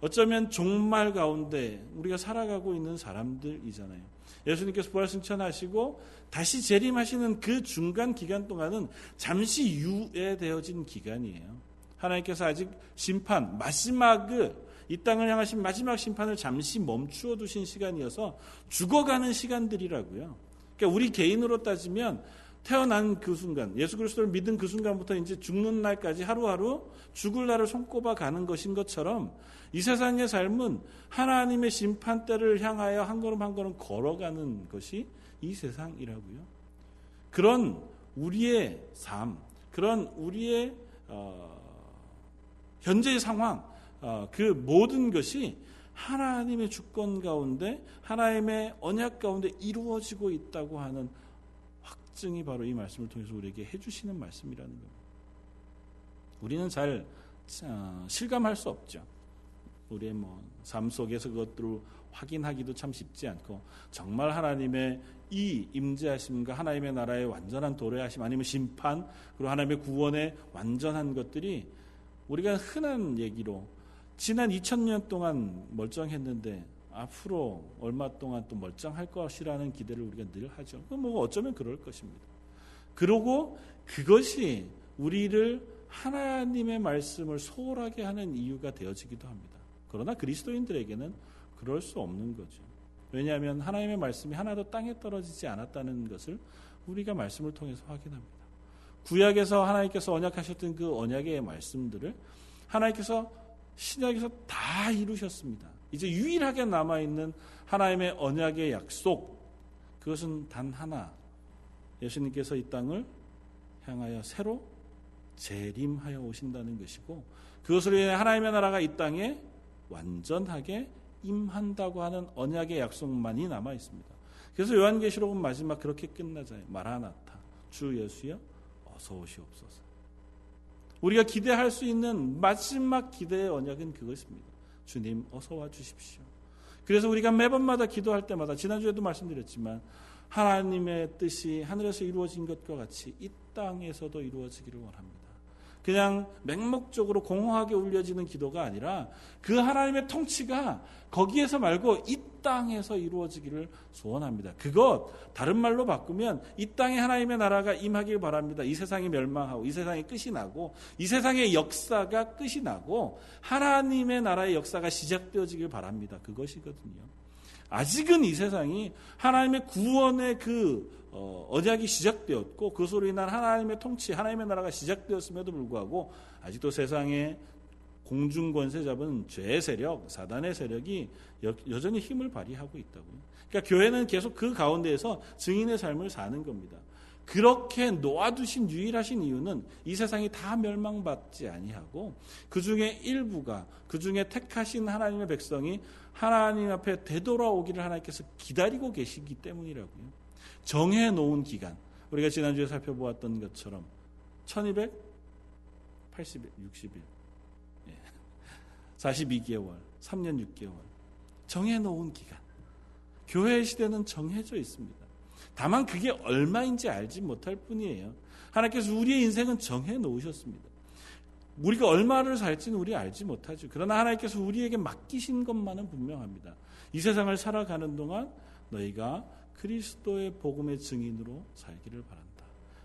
어쩌면 종말 가운데 우리가 살아가고 있는 사람들이잖아요. 예수님께서 부활승천하시고 다시 재림하시는 그 중간 기간 동안은 잠시 유예되어진 기간이에요. 하나님께서 아직 심판 마지막을 이 땅을 향하신 마지막 심판을 잠시 멈추어 두신 시간이어서 죽어가는 시간들이라고요. 그러니까 우리 개인으로 따지면 태어난 그 순간, 예수 그리스도를 믿은 그 순간부터 이제 죽는 날까지 하루하루 죽을 날을 손꼽아 가는 것인 것처럼 이 세상의 삶은 하나님의 심판대를 향하여 한 걸음 한 걸음 걸어가는 것이 이 세상이라고요. 그런 우리의 삶, 그런 우리의 어, 현재의 상황, 어, 그 모든 것이 하나님의 주권 가운데 하나님의 언약 가운데 이루어지고 있다고 하는 확증이 바로 이 말씀을 통해서 우리에게 해주시는 말씀이라는 겁니다. 우리는 잘 어, 실감할 수 없죠. 우리의 뭐 삶 속에서 그것들을 확인하기도 참 쉽지 않고 정말 하나님의 이 임재하심과 하나님의 나라의 완전한 도래하심 아니면 심판 그리고 하나님의 구원의 완전한 것들이 우리가 흔한 얘기로 지난 2000년 동안 멀쩡했는데 앞으로 얼마 동안 또 멀쩡할 것이라는 기대를 우리가 늘 하죠. 뭐 어쩌면 그럴 것입니다. 그러고 그것이 우리를 하나님의 말씀을 소홀하게 하는 이유가 되어지기도 합니다. 그러나 그리스도인들에게는 그럴 수 없는 거죠. 왜냐하면 하나님의 말씀이 하나도 땅에 떨어지지 않았다는 것을 우리가 말씀을 통해서 확인합니다. 구약에서 하나님께서 언약하셨던 그 언약의 말씀들을 하나님께서 신약에서 다 이루셨습니다. 이제 유일하게 남아있는 하나님의 언약의 약속, 그것은 단 하나. 예수님께서 이 땅을 향하여 새로 재림하여 오신다는 것이고, 그것으로 인해 하나님의 나라가 이 땅에 완전하게 임한다고 하는 언약의 약속만이 남아 있습니다. 그래서 요한계시록은 마지막 그렇게 끝나잖아요. 마라나타, 주 예수여, 어서 오시옵소서. 우리가 기대할 수 있는 마지막 기대의 언약은 그것입니다. 주님 어서 와 주십시오. 그래서 우리가 매번마다 기도할 때마다 지난주에도 말씀드렸지만 하나님의 뜻이 하늘에서 이루어진 것과 같이 이 땅에서도 이루어지기를 원합니다. 그냥 맹목적으로 공허하게 울려지는 기도가 아니라 그 하나님의 통치가 거기에서 말고 이 땅에서 이루어지기를 소원합니다. 그것 다른 말로 바꾸면 이 땅에 하나님의 나라가 임하길 바랍니다. 이 세상이 멸망하고 이 세상의 끝이 나고 이 세상의 역사가 끝이 나고 하나님의 나라의 역사가 시작되어지길 바랍니다. 그것이거든요. 아직은 이 세상이 하나님의 구원의 그 어, 언약이 시작되었고 그것으로 인한 하나님의 통치, 하나님의 나라가 시작되었음에도 불구하고 아직도 세상에 공중 권세 잡은 죄의 세력, 사단의 세력이 여, 전히 힘을 발휘하고 있다고요. 그러니까 교회는 계속 그 가운데에서 증인의 삶을 사는 겁니다. 그렇게 놓아두신 유일하신 이유는 이 세상이 다 멸망받지 아니하고 그 중에 일부가 그 중에 택하신 하나님의 백성이 하나님 앞에 되돌아오기를 하나님께서 기다리고 계시기 때문이라고요. 정해 놓은 기간. 우리가 지난주에 살펴보았던 것처럼 1280일, 60일. 42개월, 3년 6개월. 정해 놓은 기간. 교회 시대는 정해져 있습니다. 다만 그게 얼마인지 알지 못할 뿐이에요. 하나님께서 우리의 인생은 정해 놓으셨습니다. 우리가 얼마를 살지는 우리 알지 못하죠. 그러나 하나님께서 우리에게 맡기신 것만은 분명합니다. 이 세상을 살아가는 동안 너희가 그리스도의 복음의 증인으로 살기를 바란다.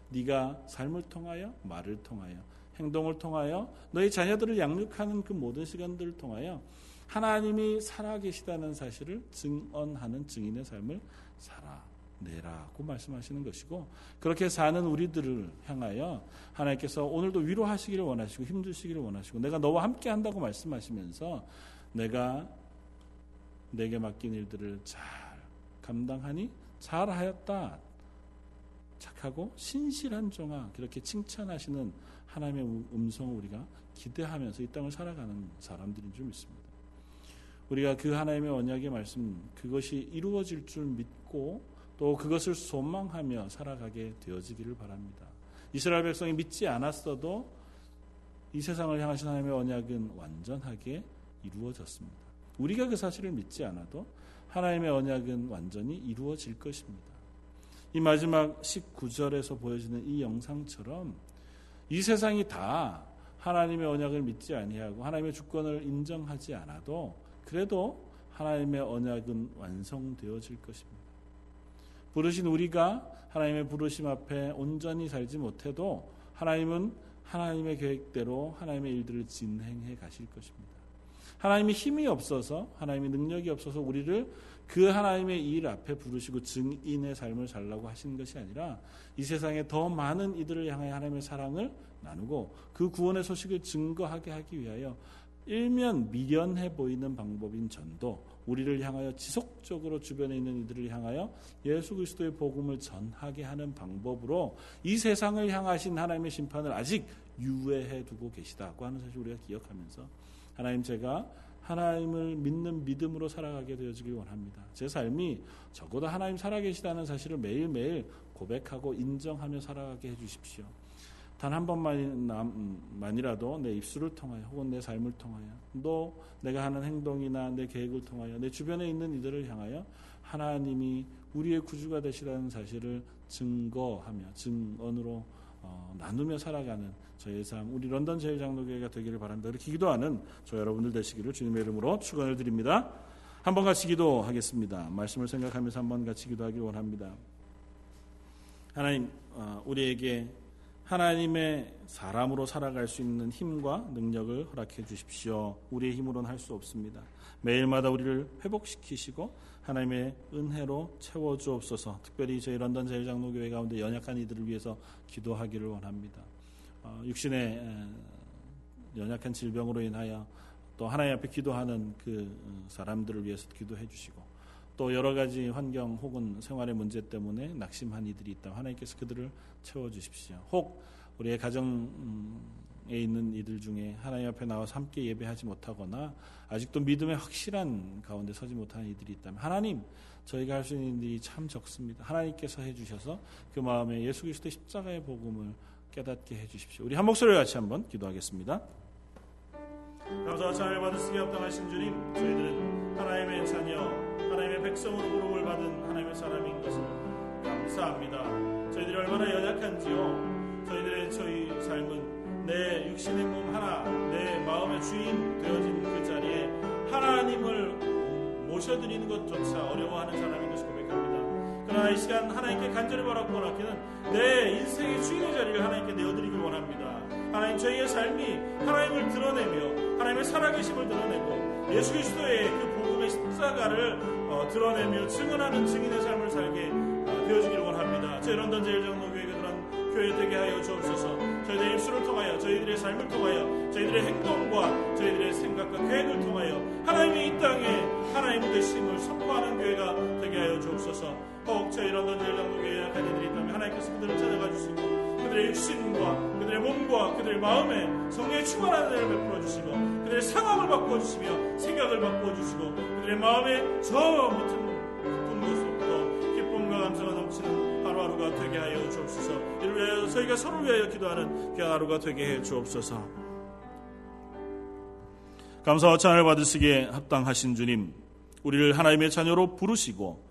네가 삶을 통하여 말을 통하여 행동을 통하여 너희 자녀들을 양육하는 그 모든 시간들을 통하여 하나님이 살아계시다는 사실을 증언하는 증인의 삶을 살아내라고 말씀하시는 것이고 그렇게 사는 우리들을 향하여 하나님께서 오늘도 위로하시기를 원하시고 힘주시기를 원하시고 내가 너와 함께 한다고 말씀하시면서 내가 내게 맡긴 일들을 잘 감당하니 잘하였다. 착하고 신실한 종아 그렇게 칭찬하시는 하나님의 음성을 우리가 기대하면서 이 땅을 살아가는 사람들인 줄 믿습니다. 우리가 그 하나님의 언약의 말씀 그것이 이루어질 줄 믿고 또 그것을 소망하며 살아가게 되어지기를 바랍니다. 이스라엘 백성이 믿지 않았어도 이 세상을 향하신 하나님의 언약은 완전하게 이루어졌습니다. 우리가 그 사실을 믿지 않아도 하나님의 언약은 완전히 이루어질 것입니다. 이 마지막 19절에서 보여지는 이 영상처럼 이 세상이 다 하나님의 언약을 믿지 아니하고 하나님의 주권을 인정하지 않아도 그래도 하나님의 언약은 완성되어질 것입니다. 부르신 우리가 하나님의 부르심 앞에 온전히 살지 못해도 하나님은 하나님의 계획대로 하나님의 일들을 진행해 가실 것입니다. 하나님이 힘이 없어서 하나님의 능력이 없어서 우리를 그 하나님의 일 앞에 부르시고 증인의 삶을 살라고 하신 것이 아니라 이 세상에 더 많은 이들을 향해 하나님의 사랑을 나누고 그 구원의 소식을 증거하게 하기 위하여 일면 미련해 보이는 방법인 전도 우리를 향하여 지속적으로 주변에 있는 이들을 향하여 예수 그리스도의 복음을 전하게 하는 방법으로 이 세상을 향하신 하나님의 심판을 아직 유예해 두고 계시다고 하는 사실 우리가 기억하면서 하나님 제가 하나님을 믿는 믿음으로 살아가게 되어지길 원합니다. 제 삶이 적어도 하나님 살아계시다는 사실을 매일매일 고백하고 인정하며 살아가게 해주십시오. 단 한 번만이라도 내 입술을 통하여 혹은 내 삶을 통하여 또 내가 하는 행동이나 내 계획을 통하여 내 주변에 있는 이들을 향하여 하나님이 우리의 구주가 되시라는 사실을 증거하며 증언으로 어, 나누며 살아가는 저의 삶 우리 런던 제일장로교회가 되기를 바랍니다. 그렇게 기도하는 저 여러분들 되시기를 주님의 이름으로 축원을 드립니다. 한번 같이 기도하겠습니다. 말씀을 생각하면서 한번 같이 기도하기 원합니다. 하나님 어, 우리에게 하나님의 사람으로 살아갈 수 있는 힘과 능력을 허락해 주십시오. 우리의 힘으로는 할 수 없습니다. 매일마다 우리를 회복시키시고 하나님의 은혜로 채워 주옵소서. 특별히 저희 런던 제일장로교회 가운데 연약한 이들을 위해서 기도하기를 원합니다. 어, 육신의 연약한 질병으로 인하여 또 하나님 앞에 기도하는 그 어, 사람들을 위해서 기도해 주시고 또 여러 가지 환경 혹은 생활의 문제 때문에 낙심한 이들이 있다. 하나님께서 그들을 채워 주십시오. 혹 우리의 가정에 있는 이들 중에 하나님 앞에 나와서 함께 예배하지 못하거나 아직도 믿음의 확실한 가운데 서지 못하는 이들이 있다면 하나님 저희가 할 수 있는 일이 참 적습니다. 하나님께서 해주셔서 그 마음에 예수 그리스도의 십자가의 복음을 깨닫게 해주십시오. 우리 한 목소리 같이 한번 기도하겠습니다. 감사와 찬양을 받으시기 합당하신 주님, 저희들은 하나님의 자녀, 하나님의 백성으로 부름을 받은 하나님의 사람인 것을 감사합니다. 저희들이 얼마나 연약한지요. 저희들의 저희 삶은 내 육신의 몸 하나, 내 마음의 주인 되어진 그 자리에 하나님을 모셔드리는 것조차 어려워하는 사람인 것을 고백합니다. 그러나 이 시간 하나님께 간절히 바라고 원하기는 내 인생의 주인의 자리를 하나님께 내어드리길 원합니다. 하나님 저희의 삶이 하나님을 드러내며 하나님의 살아계심을 드러내고 예수 그리스도의 그 복음의 십자가를 어, 드러내며 증언하는 증인의 삶을 살게 어, 되어지기를 원합니다. 저희 런던 제일장로교회가 그런 교회 되게 하여 주옵소서. 저희들의 입술을 통하여 저희들의 삶을 통하여 저희들의 행동과 저희들의 생각과 계획을 통하여 하나님의 이 땅에 하나님 되심을 선포하는 교회가 되게 하여 주옵소서. 혹 저희 런던 제일장로교회에 약한 이들이 있다면 하나님께서 그들을 찾아가 주시고 그들의 육신과 그들의 몸과 그들의 마음에 성령의 충만한 은혜를 베풀어 주시고 그들의 상황을 바꾸어 주시며 생각을 바꾸어 주시고 그들의 마음에 저 밑은 깊은 곳으로부터 기쁨과 감사가 넘치는 하루하루가 되게 하여 주옵소서 이를 위하여 저희가 서로를 위하여 기도하는 귀한 하루가 되게 해 주옵소서 감사와 찬을 받으시기에 합당하신 주님 우리를 하나님의 자녀로 부르시고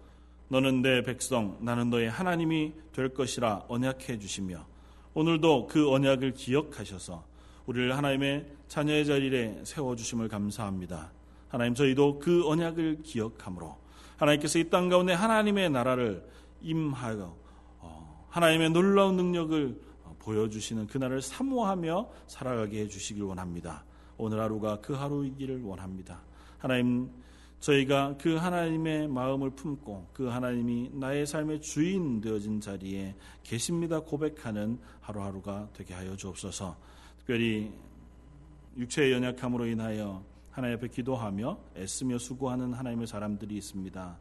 너는 내 백성 나는 너의 하나님이 될 것이라 언약해 주시며 오늘도 그 언약을 기억하셔서 우리를 하나님의 자녀의 자리에 세워 주심을 감사합니다. 하나님 저희도 그 언약을 기억함으로 하나님께서 이 땅 가운데 하나님의 나라를 임하여 어, 하나님의 놀라운 능력을 어, 보여주시는 그날을 사모하며 살아가게 해주시길 원합니다. 오늘 하루가 그 하루이기를 원합니다. 하나님 저희가 그 하나님의 마음을 품고 그 하나님이 나의 삶의 주인 되어진 자리에 계십니다 고백하는 하루하루가 되게 하여 주옵소서. 특별히 육체의 연약함으로 인하여 하나님 앞에 기도하며 애쓰며 수고하는 하나님의 사람들이 있습니다.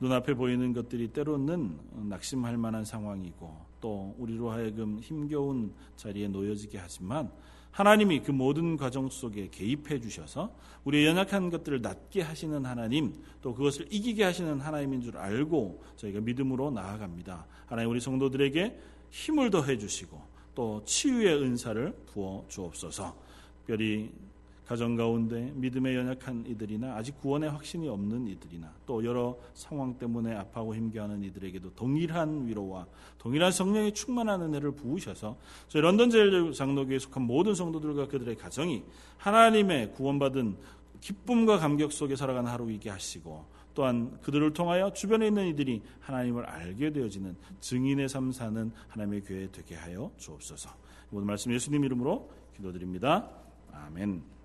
눈앞에 보이는 것들이 때로는 낙심할 만한 상황이고 또 우리로 하여금 힘겨운 자리에 놓여지게 하지만 하나님이 그 모든 과정 속에 개입해 주셔서 우리의 연약한 것들을 낫게 하시는 하나님 또 그것을 이기게 하시는 하나님인 줄 알고 저희가 믿음으로 나아갑니다. 하나님 우리 성도들에게 힘을 더해 주시고 또 치유의 은사를 부어 주옵소서. 특별히 가정 가운데 믿음에 연약한 이들이나 아직 구원의 확신이 없는 이들이나 또 여러 상황 때문에 아파하고 힘겨워하는 이들에게도 동일한 위로와 동일한 성령의 충만한 은혜를 부으셔서 저희 런던 제일 장로교에 속한 모든 성도들과 그들의 가정이 하나님의 구원받은 기쁨과 감격 속에 살아가는 하루이게 하시고 또한 그들을 통하여 주변에 있는 이들이 하나님을 알게 되어지는 증인의 삶 사는 하나님의 교회 되게 하여 주옵소서. 모든 말씀 예수님 이름으로 기도드립니다. 아멘.